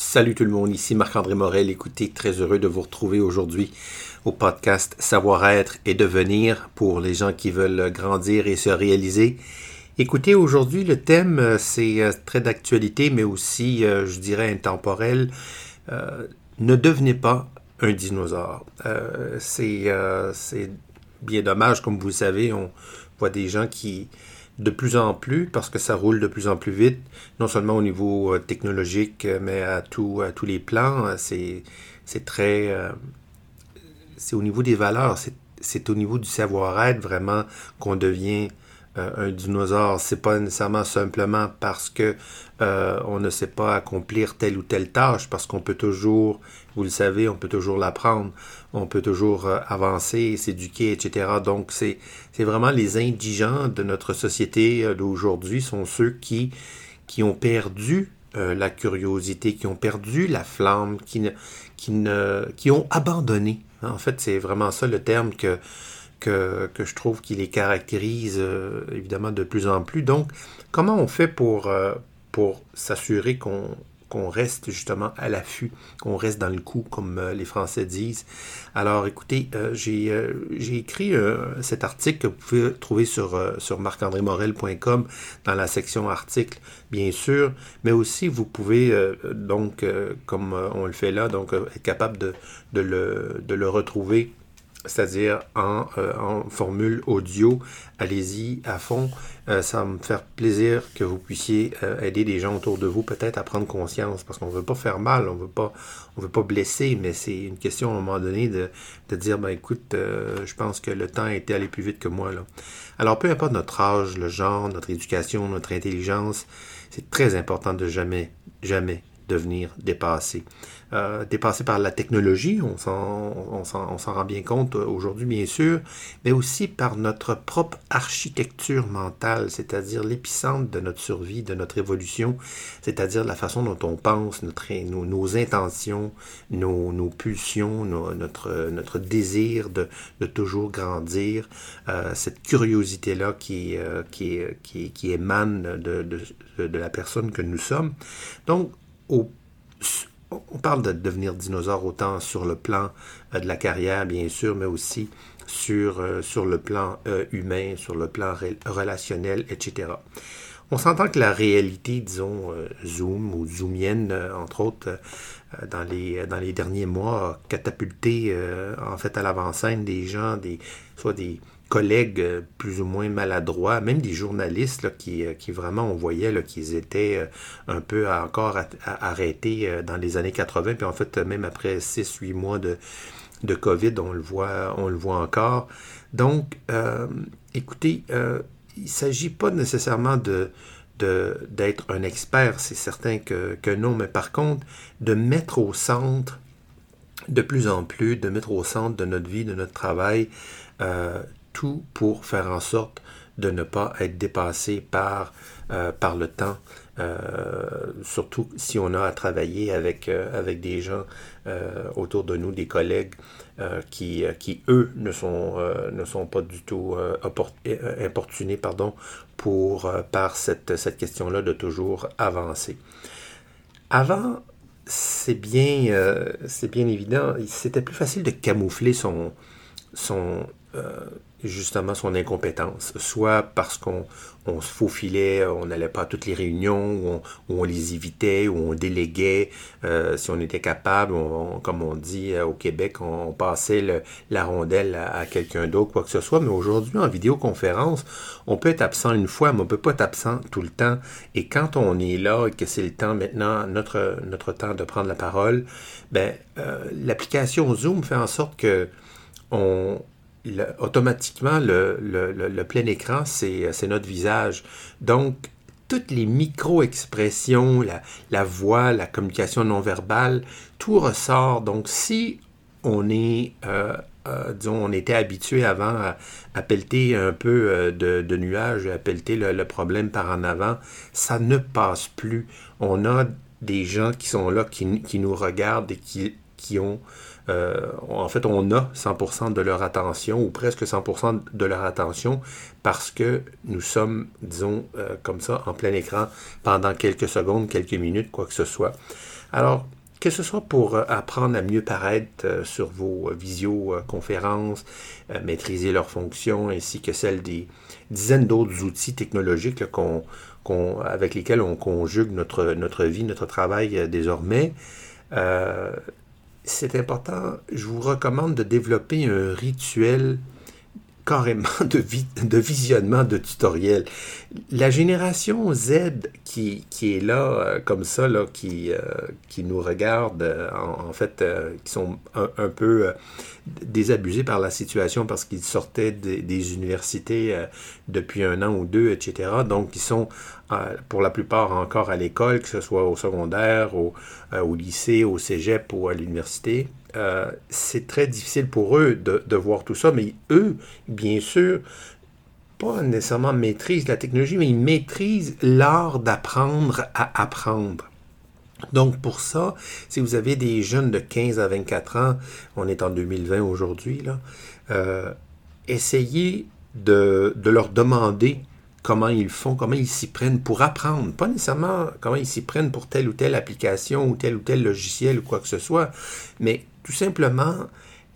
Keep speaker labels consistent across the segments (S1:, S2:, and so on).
S1: Salut tout le monde, ici Marc-André Morel. Écoutez, très heureux de vous retrouver aujourd'hui au podcast Savoir-être et devenir pour les gens qui veulent grandir et se réaliser. Écoutez, aujourd'hui, le thème, euh, c'est euh, très d'actualité, mais aussi, euh, je dirais, intemporel. ne devenez pas un dinosaure. c'est bien dommage, comme vous le savez, on voit des gens qui de plus en plus, parce que ça roule de plus en plus vite, non seulement au niveau euh, technologique, euh, mais à, tout, tous les plans. Euh, c'est, très... c'est au niveau des valeurs, c'est, c'est au niveau du savoir-être vraiment qu'on devient un dinosaure. C'est pas nécessairement simplement parce que on ne sait pas accomplir telle ou telle tâche, parce qu'on peut toujours, vous le savez, on peut toujours l'apprendre on peut toujours euh, avancer, s'éduquer, etc. Donc, c'est vraiment les indigents de notre société euh, d'aujourd'hui sont ceux qui, ont perdu euh, la curiosité, qui ont perdu la flamme, qui, ne, qui, ne, qui ont abandonné. En fait, c'est vraiment ça le terme que, que, je trouve qui les caractérise évidemment de plus en plus. Donc, comment on fait pour, pour s'assurer qu'on qu'on reste justement à l'affût, qu'on reste dans le coup, comme euh, les Français disent? Alors écoutez, euh, euh, j'ai écrit cet article que vous pouvez trouver sur, sur marc-andré-morel.com dans la section articles, bien sûr, mais aussi vous pouvez donc, comme on le fait là, donc être capable de, de, le, de le retrouver c'est-à-dire en, euh, en, formule audio. Allez-y à fond. Euh, ça va me faire plaisir que vous puissiez euh, aider des gens autour de vous peut-être à prendre conscience parce qu'on ne veut pas faire mal, on veut pas, on veut pas blesser, mais c'est une question à un moment donné de, dire ben écoute, je pense que le temps a été allé plus vite que moi. Alors peu importe notre âge, le genre, notre éducation, notre intelligence, c'est très important de jamais, jamais devenir dépassé. Euh, dépassé par la technologie, on s'en rend bien compte aujourd'hui bien sûr, mais aussi par notre propre architecture mentale, c'est-à-dire l'épicentre de notre survie, de notre évolution, c'est-à-dire la façon dont on pense, nos, nos intentions, nos, nos pulsions, notre, notre désir de, de toujours grandir, euh, cette curiosité-là qui, euh, qui, qui, qui, émane de, de, de la personne que nous sommes. Donc, on parle de devenir dinosaure autant sur le plan euh, de la carrière, bien sûr, mais aussi sur, euh, sur le plan euh, humain, sur le plan relationnel, etc. On s'entend que la réalité, disons, Zoom ou Zoomienne, entre autres, dans, les, dans les derniers mois, a catapulté en fait à l'avant-scène des gens, des, soit des, collègues euh, plus ou moins maladroits, même des journalistes qui, euh, qui, vraiment, on voyait qu'ils étaient euh, un peu encore arrêtés dans les années 80, puis en fait, même après 6-8 mois de, de COVID, on le voit, on le voit encore. Donc, écoutez, il ne s'agit pas nécessairement de d'être un expert, c'est certain que, que, non, mais par contre, de mettre au centre de plus en plus, de mettre au centre de notre vie, de notre travail, tout pour faire en sorte de ne pas être dépassé par, euh, par le temps, euh, surtout si on a à travailler avec, euh, avec des gens autour de nous, des collègues qui, qui, eux, ne sont, ne sont pas du tout importunés pardon, pour, par cette, cette question-là de toujours avancer. Avant, c'est bien, c'est bien évident, c'était plus facile de camoufler son, son, justement son incompétence, soit parce qu'on on se faufilait, on n'allait pas à toutes les réunions, ou on, les évitait, ou on déléguait, euh, si on était capable, comme on dit euh, au Québec, on, passait la rondelle à, quelqu'un d'autre, quoi que ce soit. Mais aujourd'hui, en vidéoconférence, on peut être absent une fois, mais on peut pas être absent tout le temps. Et quand on est là et que c'est le temps maintenant, notre, notre temps de prendre la parole, ben, euh, l'application Zoom fait en sorte que on, automatiquement, le, plein écran, c'est notre visage. Donc, toutes les micro-expressions, la, voix, la communication non verbale, tout ressort. Donc, si on est, euh, euh, disons, on était habitué avant à, pelleter un peu euh, de, nuages, à pelleter le, problème par en avant, ça ne passe plus. On a des gens qui sont là, qui, qui nous regardent et qui qui ont, en fait, on a 100% de leur attention ou presque 100% de leur attention parce que nous sommes, disons, comme ça, en plein écran pendant quelques secondes, quelques minutes, quoi que ce soit. Alors, que ce soit pour euh, apprendre à mieux paraître euh, sur vos euh, visioconférences, maîtriser leurs fonctions, ainsi que celles des dizaines d'autres outils technologiques avec lesquels on conjugue notre, notre vie, notre travail désormais, c'est important. Je vous recommande de développer un rituel carrément de, visionnement de tutoriels. La génération Z qui, est là, euh, comme ça, euh, qui nous regarde, euh, en, fait, qui sont un, peu désabusés par la situation parce qu'ils sortaient des universités depuis un an ou deux, etc. Donc, ils sont pour la plupart encore à l'école, que ce soit au secondaire, au, au lycée, au cégep ou à l'université. Euh, c'est très difficile pour eux de, voir tout ça, mais eux, bien sûr, pas nécessairement maîtrisent la technologie, mais ils maîtrisent l'art d'apprendre à apprendre. Donc pour ça, si vous avez des jeunes de 15 à 24 ans, on est en 2020 aujourd'hui, là, euh, essayez de, leur demander comment ils font, comment ils s'y prennent pour apprendre. Pas nécessairement comment ils s'y prennent pour telle ou telle application ou tel ou tel logiciel ou quoi que ce soit, mais tout simplement,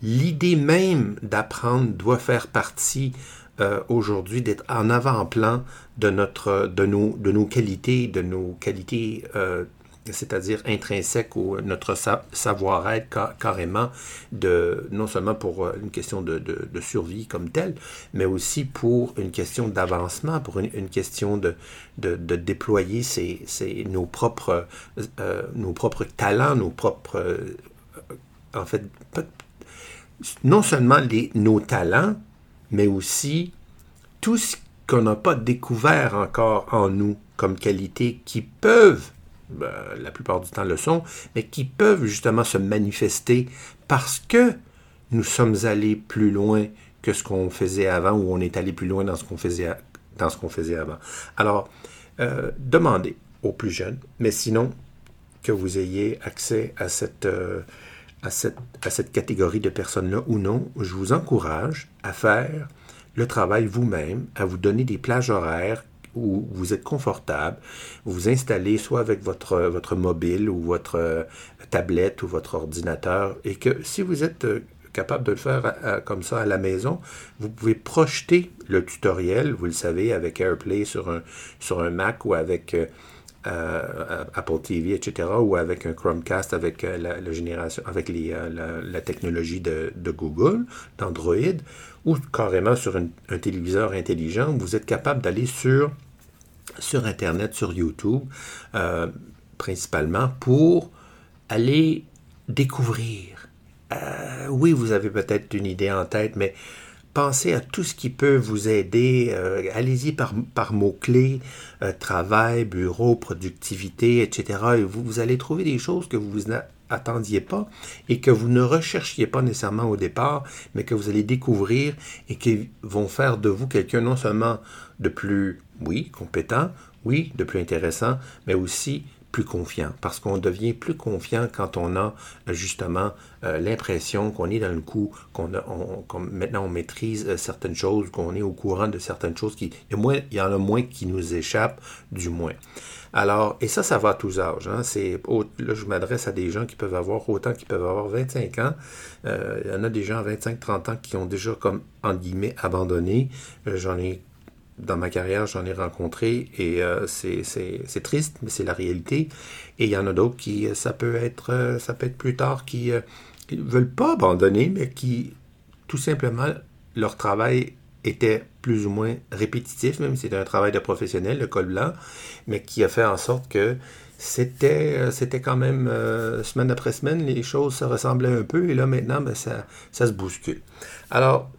S1: l'idée même d'apprendre doit faire partie euh, aujourd'hui d'être en avant-plan de, nos qualités, de nos qualités, euh, c'est-à-dire intrinsèques ou notre savoir-être carrément, de, non seulement pour euh, une question de, de, survie comme telle, mais aussi pour une question d'avancement, pour une, question de, de, déployer nos, propres, nos propres talents, nos propres en fait, non seulement nos talents, mais aussi tout ce qu'on n'a pas découvert encore en nous comme qualités qui peuvent, ben, la plupart du temps le sont, mais qui peuvent justement se manifester parce que nous sommes allés plus loin que ce qu'on faisait avant ou on est allé plus loin dans ce qu'on faisait, dans ce qu'on faisait avant. Alors, euh, demandez aux plus jeunes, mais sinon, que vous ayez accès à cette... Euh, à cette, à cette catégorie de personnes-là ou non, je vous encourage à faire le travail vous-même, à vous donner des plages horaires où vous êtes confortable, vous installez soit avec votre, votre mobile ou votre euh, tablette ou votre ordinateur, et que si vous êtes euh, capable de le faire euh, comme ça à la maison, vous pouvez projeter le tutoriel, vous le savez, avec AirPlay sur un, sur un Mac ou avec euh, Apple TV, etc., ou avec un Chromecast avec euh, la, génération, avec euh, la, technologie de, Google, d'Android, ou carrément sur un téléviseur intelligent, vous êtes capable d'aller sur, sur Internet, sur YouTube, principalement pour aller découvrir. oui, vous avez peut-être une idée en tête, mais pensez à tout ce qui peut vous aider. Euh, allez-y par, par mots-clés, euh, travail, bureau, productivité, etc. Et vous, vous, allez trouver des choses que vous n'attendiez pas et que vous ne recherchiez pas nécessairement au départ, mais que vous allez découvrir et qui vont faire de vous quelqu'un non seulement de plus, oui, compétent, oui, de plus intéressant, mais aussi plus confiant, parce qu'on devient plus confiant quand on a euh, justement euh, l'impression qu'on est dans le coup, qu'on maintenant on maîtrise euh, certaines choses, qu'on est au courant de certaines choses, qui, il, y il y en a moins qui nous échappent, du moins. Alors, et ça, ça va à tous âges. Hein, c'est, là, je m'adresse à des gens qui peuvent avoir autant qui peuvent avoir 25 ans. il y en a des gens à 25-30 ans qui ont déjà, comme, en guillemets, abandonné. j'en ai dans ma carrière, j'en ai rencontré et euh, c'est triste, mais c'est la réalité. Et il y en a d'autres qui, euh, ça peut être, euh, ça peut être plus tard, qui ne veulent pas abandonner, mais qui, tout simplement, leur travail était plus ou moins répétitif, même si c'était un travail de professionnel, le col blanc, mais qui a fait en sorte que c'était c'était quand même semaine après semaine, les choses se ressemblaient un peu, et là maintenant, ben, ça, ça se bouscule. Alors,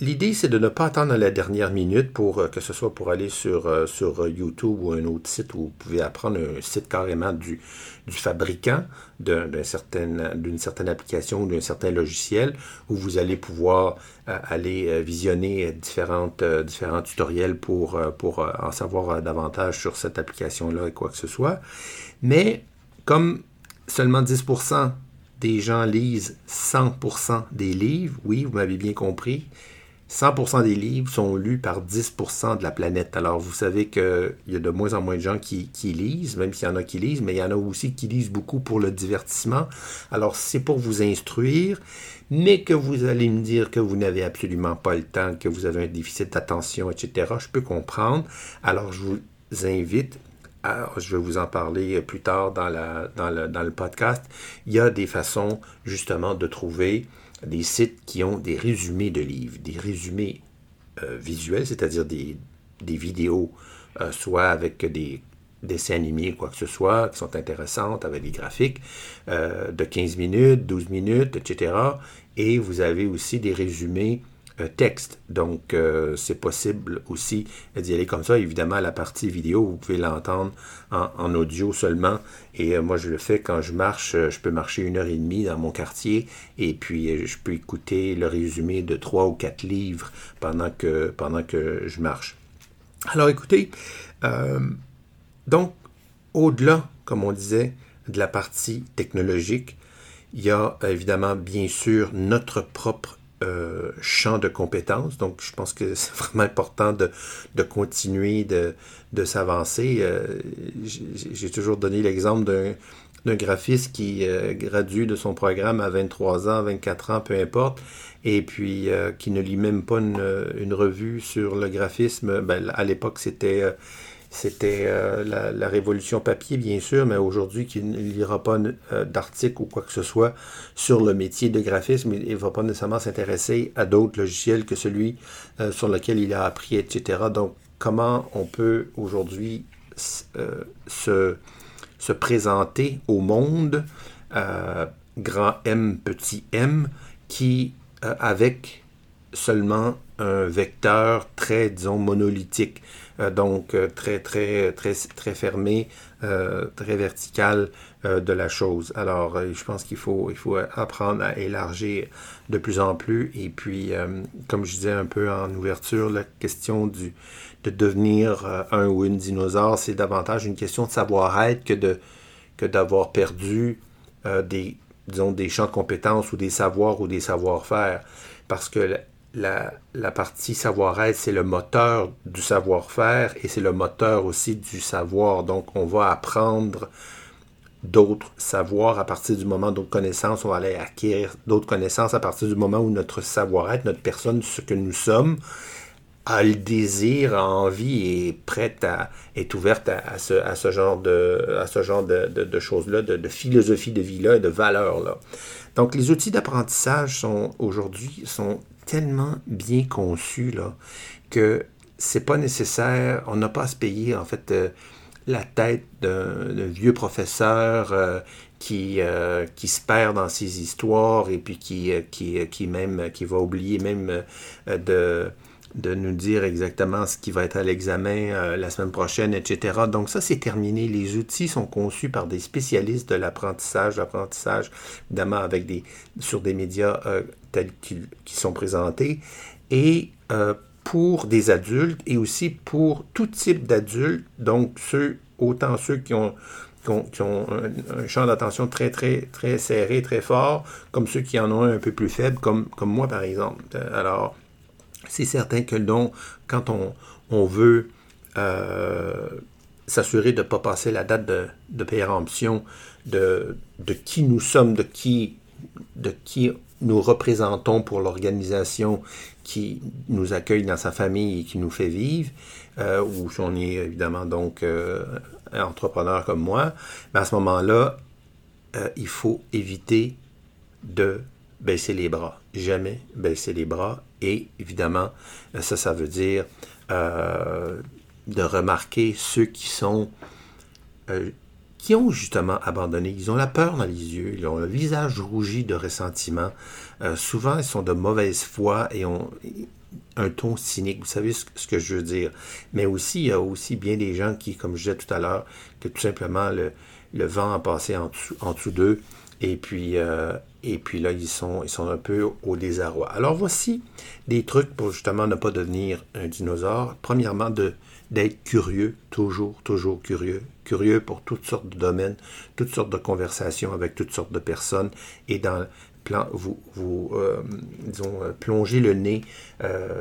S1: L'idée, c'est de ne pas attendre la dernière minute pour euh, que ce soit pour aller sur, euh, euh, YouTube ou un autre site où vous pouvez apprendre un site carrément du, fabricant d'une certaine, application ou d'un certain logiciel où vous allez pouvoir aller visionner différents tutoriels pour, pour en savoir davantage sur cette application-là et quoi que ce soit. Mais comme seulement 10% des gens lisent 100% des livres. Oui, vous m'avez bien compris. 100% des livres sont lus par 10% de la planète. Alors, vous savez qu'il y a de moins en moins de gens qui, lisent, même s'il y en a qui lisent, mais il y en a aussi qui lisent beaucoup pour le divertissement. Alors, c'est pour vous instruire, mais que vous allez me dire que vous n'avez absolument pas le temps, que vous avez un déficit d'attention, etc., je peux comprendre. Alors, je vous invite je vais vous en parler plus tard dans, le, podcast, il y a des façons justement de trouver des sites qui ont des résumés de livres, des résumés euh, visuels, c'est-à-dire des, vidéos, euh, soit avec des dessins animés, quoi que ce soit, qui sont intéressantes, avec des graphiques, euh, de 15 minutes, 12 minutes, etc. Et vous avez aussi des résumés texte. Donc, euh, c'est possible aussi d'y aller comme ça. Évidemment, la partie vidéo, vous pouvez l'entendre en, audio seulement. Et euh, moi, je le fais quand je marche. Euh, je peux marcher une heure et demie dans mon quartier et puis je peux écouter le résumé de trois ou quatre livres pendant que, pendant que je marche. Alors, écoutez, donc, au-delà, comme on disait, de la partie technologique, il y a évidemment, bien sûr, notre propre euh, champ de compétences. Donc, je pense que c'est vraiment important de, de continuer de, de s'avancer. Euh, j'ai toujours donné l'exemple d'un graphiste qui euh, gradue de son programme à 23 ans, 24 ans, peu importe, et puis qui ne lit même pas une, une, revue sur le graphisme. Ben, à l'époque, c'était c'était euh, la, révolution papier, bien sûr, mais aujourd'hui, qui ne lira pas euh, d'article ou quoi que ce soit sur le métier de graphisme. Il ne va pas nécessairement s'intéresser à d'autres logiciels que celui euh, sur lequel il a appris, etc. Donc, comment on peut aujourd'hui se, se, présenter au monde, grand M, petit m, qui, avec seulement un vecteur très, disons, monolithique. Euh, donc euh, très, très, très, très fermé, euh, très vertical de la chose. Alors, je pense qu'il faut, il faut apprendre à élargir de plus en plus. Et puis, comme je disais un peu en ouverture, la question du, de devenir un ou une dinosaure, c'est davantage une question de savoir-être que, de, que d'avoir perdu des, disons, des champs de compétences ou des savoirs ou des savoir-faire. Parce que la, partie savoir-être, c'est le moteur du savoir-faire et c'est le moteur aussi du savoir. Donc, on va apprendre d'autres savoirs à partir du moment d'autres connaissances. On va aller acquérir d'autres connaissances à partir du moment où notre savoir-être, notre personne, ce que nous sommes, a le désir, a envie et est prête à, est ouverte à, ce, à ce, genre de, à ce genre de, choses-là, de, de, philosophie de vie-là et de valeurs-là. Donc, les outils d'apprentissage sont aujourd'hui sont tellement bien conçu là, que c'est pas nécessaire, on n'a pas à se payer en fait euh, la tête d'un vieux professeur euh, qui, euh, qui se perd dans ses histoires et puis qui, qui, qui même qui va oublier même de de nous dire exactement ce qui va être à l'examen euh, la semaine prochaine, etc. Donc ça, c'est terminé. Les outils sont conçus par des spécialistes de l'apprentissage, l'apprentissage, évidemment, avec des, sur des médias euh, tels qui, sont présentés, et euh, pour des adultes et aussi pour tout type d'adultes, donc ceux, autant ceux qui ont qui ont, un, champ d'attention très, très, très serré, très fort, comme ceux qui en ont un un peu plus faible, comme, comme moi, par exemple. Alors, c'est certain que donc, quand on, veut euh, s'assurer de ne pas passer la date de, de péremption de, de, qui nous sommes, de qui, nous représentons pour l'organisation qui nous accueille dans sa famille et qui nous fait vivre, euh, ou on est évidemment donc euh, entrepreneur comme moi, mais à ce moment-là, il faut éviter de baisser les bras. Jamais baisser les bras. Et évidemment, ça, ça veut dire euh, de remarquer ceux qui sont euh, qui ont justement abandonné. Ils ont la peur dans les yeux, ils ont le visage rougi de ressentiment. Euh, souvent, ils sont de mauvaise foi et ont un ton cynique. Vous savez ce, que je veux dire. Mais aussi, il y a aussi bien des gens qui, comme je disais tout à l'heure, que tout simplement le, le vent a passé en dessous, en dessous d'eux et puis, euh, et puis là, ils sont, ils sont un peu au désarroi. Alors voici des trucs pour justement ne pas devenir un dinosaure. Premièrement, de d'être curieux, toujours, toujours curieux, curieux pour toutes sortes de domaines, toutes sortes de conversations avec toutes sortes de personnes et dans vous, vous euh, euh, plonger le nez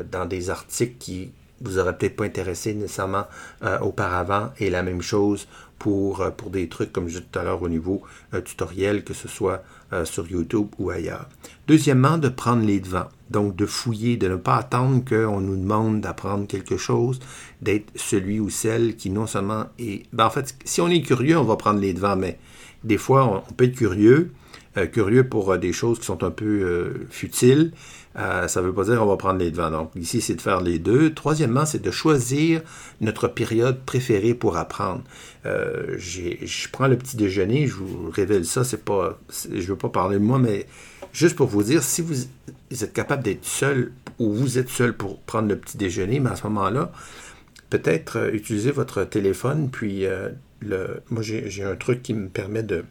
S1: dans des articles qui vous auraient peut-être pas intéressé nécessairement auparavant et la même chose pour, pour des trucs comme je disais tout à l'heure au niveau tutoriel, que ce soit sur YouTube ou ailleurs. Deuxièmement, de prendre les devants, donc de fouiller, de ne pas attendre qu'on nous demande d'apprendre quelque chose, d'être celui ou celle qui non seulement est... Ben en fait, si on est curieux, on va prendre les devants, mais des fois, on peut être curieux, euh, curieux pour euh, des choses qui sont un peu euh, ça ne veut pas dire qu'on va prendre les devants. Donc, ici, c'est de faire les deux. Troisièmement, c'est de choisir notre période préférée pour apprendre. je prends le petit déjeuner, je vous révèle ça, c'est pas, je ne veux pas parler de moi, mais juste pour vous dire, si vous, êtes capable d'être seul ou vous êtes seul pour prendre le petit déjeuner, mais à ce moment-là, peut-être utiliser votre téléphone, puis le, moi j'ai un truc qui me permet de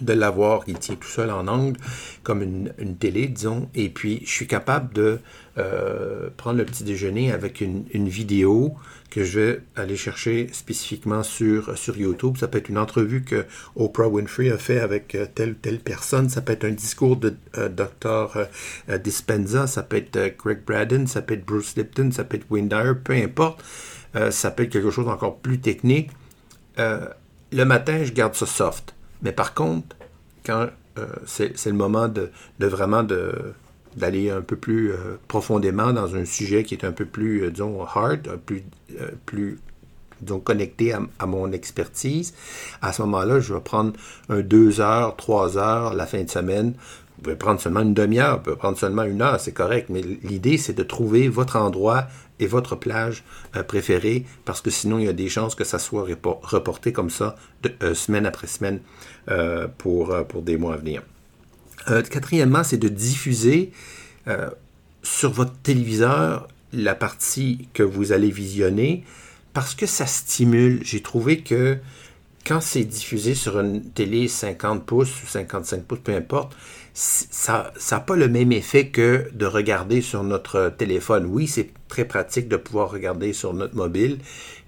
S1: de l'avoir, il tient tout seul en angle, comme une, télé, disons, et puis je suis capable de euh, prendre le petit déjeuner avec une, vidéo que je vais aller chercher spécifiquement sur, sur YouTube. Ça peut être une entrevue que Oprah Winfrey a fait avec euh, telle ou telle personne, ça peut être un discours de euh, Dr. Dispenza, ça peut être Greg Braden, ça peut être Bruce Lipton, ça peut être Wayne Dyer, peu importe. ça peut être quelque chose d'encore plus technique. le matin, je garde ça soft mais par contre, quand euh, c'est le moment de, vraiment d'aller un peu plus euh, profondément dans un sujet qui est un peu plus, euh, disons, hard, plus, plus connecté à, mon expertise. À ce moment-là, je vais prendre un deux heures, trois heures la fin de semaine. Vous pouvez prendre seulement une demi-heure, vous pouvez prendre seulement une heure, c'est correct. Mais l'idée, c'est de trouver votre endroit et votre plage euh, préférée, parce que sinon, il y a des chances que ça soit reporté comme ça, de, euh, semaine après semaine, euh, pour, pour des mois à venir. quatrièmement, c'est de diffuser sur votre téléviseur la partie que vous allez visionner, parce que ça stimule. J'ai trouvé que quand c'est diffusé sur une télé 50 pouces ou 55 pouces, peu importe, ça n'a pas le même effet que de regarder sur notre téléphone. Oui, c'est très pratique de pouvoir regarder sur notre mobile,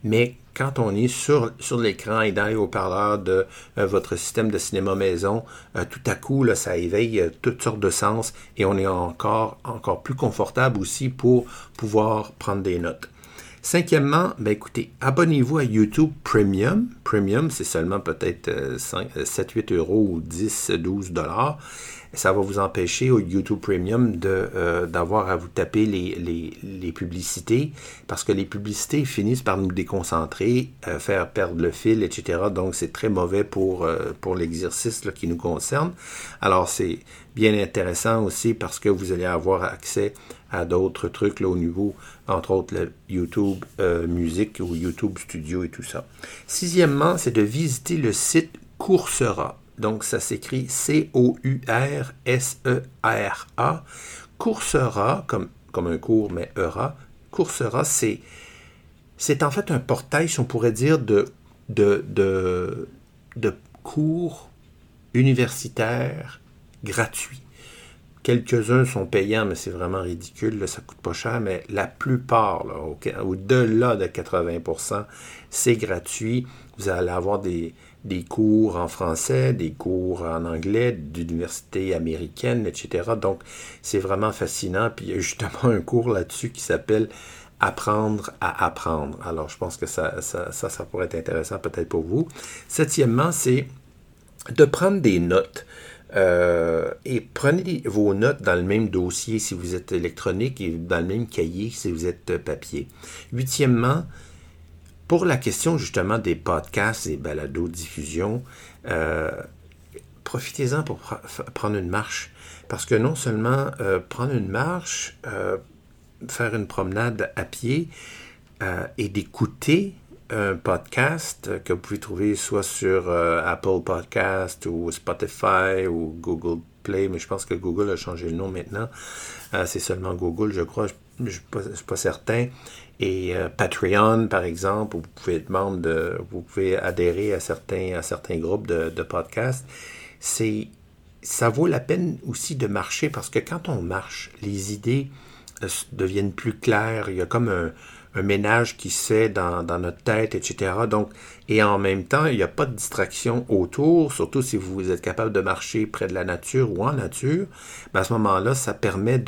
S1: mais quand on est sur, sur l'écran et dans les haut-parleurs de euh, votre système de cinéma maison, euh, tout à coup, là, ça éveille euh, toutes sortes de sens et on est encore, encore plus confortable aussi pour pouvoir prendre des notes. Cinquièmement, ben écoutez, abonnez-vous à YouTube Premium. Premium, c'est seulement peut-être 7-8 euros ou 10-12 dollars ça va vous empêcher au YouTube Premium euh, d'avoir à vous taper les, publicités parce que les publicités finissent par nous déconcentrer, euh, faire perdre le fil, etc. Donc c'est très mauvais pour, euh, pour l'exercice qui nous concerne. Alors c'est bien intéressant aussi parce que vous allez avoir accès à d'autres trucs là, au niveau, entre autres, le YouTube Musique ou YouTube Studio et tout ça. Sixièmement, c'est de visiter le site Coursera. Donc, ça s'écrit C-O-U-R-S-E-R-A. Coursera, comme, un cours, mais ERA. Coursera, c'est, c'est en fait un portail, si on pourrait dire, de, de, de cours universitaires gratuits. Quelques-uns sont payants, mais c'est vraiment ridicule, là, ça coûte pas cher, mais la plupart, au-delà de 80%, c'est gratuit. Vous allez avoir des, des cours en français, des cours en anglais d'universités américaines, etc. Donc, c'est vraiment fascinant. Puis, il y a justement un cours là-dessus qui s'appelle Apprendre à apprendre. Alors, je pense que ça, ça, ça, pourrait être intéressant peut-être pour vous. Septièmement, c'est de prendre des notes. Euh, et prenez vos notes dans le même dossier si vous êtes électronique et dans le même cahier si vous êtes papier. Huitièmement, pour la question justement des podcasts et balado-diffusion, euh, profitez-en pour prendre une marche. Parce que non seulement euh, prendre une marche, euh, faire une promenade à pied et d'écouter un podcast que vous pouvez trouver soit sur Apple Podcast ou Spotify ou Google Play, mais je pense que Google a changé le nom maintenant. c'est seulement Google, je crois. Je ne suis pas certain. Et euh, Patreon, par exemple, où vous pouvez être membre de, vous pouvez adhérer à certains, à certains groupes de, de podcasts. C'est, ça vaut la peine aussi de marcher parce que quand on marche, les idées euh, deviennent plus claires. Il y a comme un, un ménage qui se fait dans, notre tête, etc. Donc, et en même temps, il n'y a pas de distraction autour, surtout si vous êtes capable de marcher près de la nature ou en nature. À ce moment-là, ça permet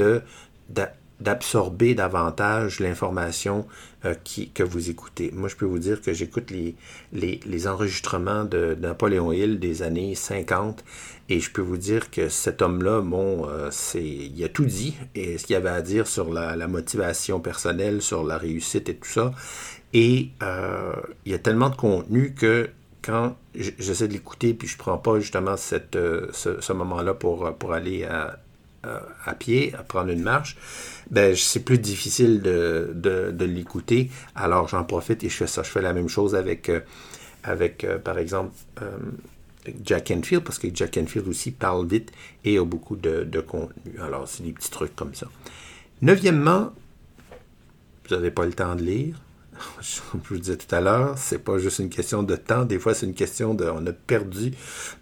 S1: d'absorber davantage l'information euh, que vous écoutez. Moi, je peux vous dire que j'écoute les, enregistrements de, Napoléon Hill des années 50 et je peux vous dire que cet homme-là, bon, euh, il a tout dit et ce qu'il avait à dire sur la, motivation personnelle, sur la réussite et tout ça. Et euh, il y a tellement de contenu que quand j'essaie de l'écouter, puis je prends pas justement cette, ce, moment-là pour, aller à, à pied, à prendre une marche, ben, c'est plus difficile de, de, l'écouter. Alors, j'en profite et je fais ça. Je fais la même chose avec, euh, avec euh, par exemple, Jack Enfield, parce que Jack Enfield aussi parle vite et a beaucoup de, de contenu. Alors, c'est des petits trucs comme ça. Neuvièmement, vous n'avez pas le temps de lire je vous disais tout à l'heure, c'est pas juste une question de temps, des fois c'est une question de, on a perdu,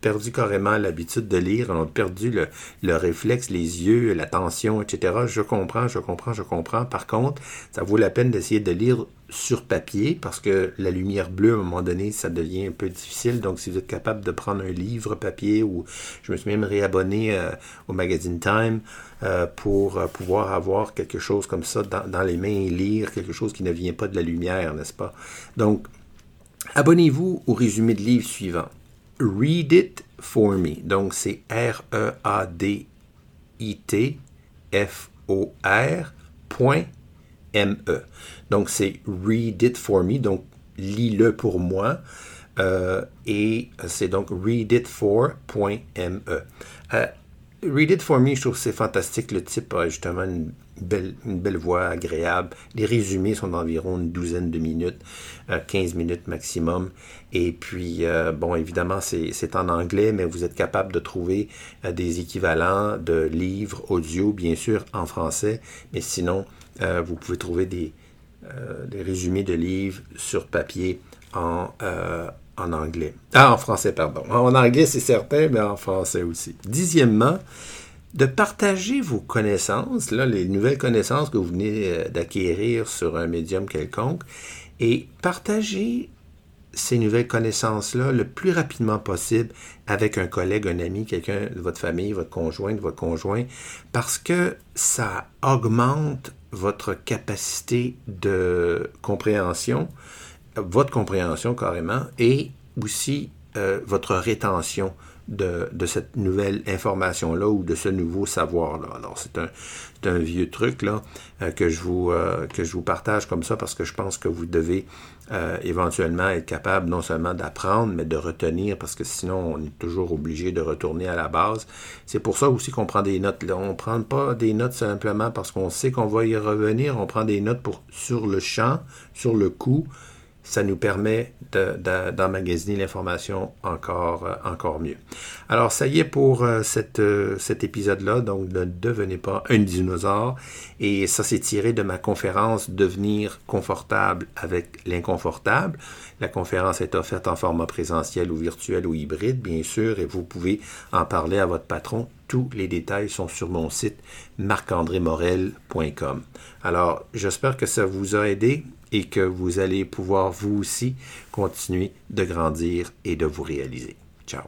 S1: perdu carrément l'habitude de lire, on a perdu le, le réflexe, les yeux, l'attention, etc. Je comprends, je comprends, je comprends. Par contre, ça vaut la peine d'essayer de lire sur papier parce que la lumière bleue, à un moment donné, ça devient un peu difficile. Donc, si vous êtes capable de prendre un livre papier ou je me suis même réabonné euh, au magazine Time euh, pour euh, pouvoir avoir quelque chose comme ça dans, les mains et lire quelque chose qui ne vient pas de la lumière, n'est-ce pas? Donc, abonnez-vous au résumé de livre suivant. Read it for me. Donc, c'est R-E-A-D-I-T F-O-R M-E. Donc, c'est Read It For Me, donc lis-le pour moi. Euh, et c'est donc readitfor.me. Euh, Read It For Me, je trouve que c'est fantastique. Le type a justement une belle, une belle voix agréable. Les résumés sont d'environ une douzaine de minutes, 15 euh, minutes maximum. Et puis, bon, évidemment, c'est en anglais, mais vous êtes capable de trouver des équivalents de livres audio, bien sûr, en français. Mais sinon, vous pouvez trouver des, euh, des résumés de livres sur papier en, euh, en anglais. Ah, en français, pardon. En anglais, c'est certain, mais en français aussi. Dixièmement, de partager vos connaissances, là, les nouvelles connaissances que vous venez euh, d'acquérir sur un médium quelconque, et partager ces nouvelles connaissances-là le plus rapidement possible avec un collègue, un ami, quelqu'un de votre famille, votre conjoint, votre conjoint, parce que ça augmente votre capacité de compréhension, votre compréhension carrément, et aussi euh, votre rétention de, de, cette nouvelle information-là ou de ce nouveau savoir-là. Alors, c'est un, un, vieux truc là, euh, que, je vous, euh, que je vous partage comme ça parce que je pense que vous devez euh, éventuellement être capable non seulement d'apprendre, mais de retenir, parce que sinon, on est toujours obligé de retourner à la base. C'est pour ça aussi qu'on prend des notes. On ne prend pas des notes simplement parce qu'on sait qu'on va y revenir. On prend des notes pour sur le champ, sur le coup, ça nous permet d'emmagasiner l'information encore, euh, encore mieux. Alors, ça y est pour euh, euh, cet épisode-là. Donc, ne devenez pas un dinosaure. Et ça, c'est tiré de ma conférence Devenir confortable avec l'inconfortable. La conférence est offerte en format présentiel ou virtuel ou hybride, bien sûr, et vous pouvez en parler à votre patron. Tous les détails sont sur mon site marc-andré-morel.com. Alors, j'espère que ça vous a aidé et que vous allez pouvoir vous aussi continuer de grandir et de vous réaliser. Ciao.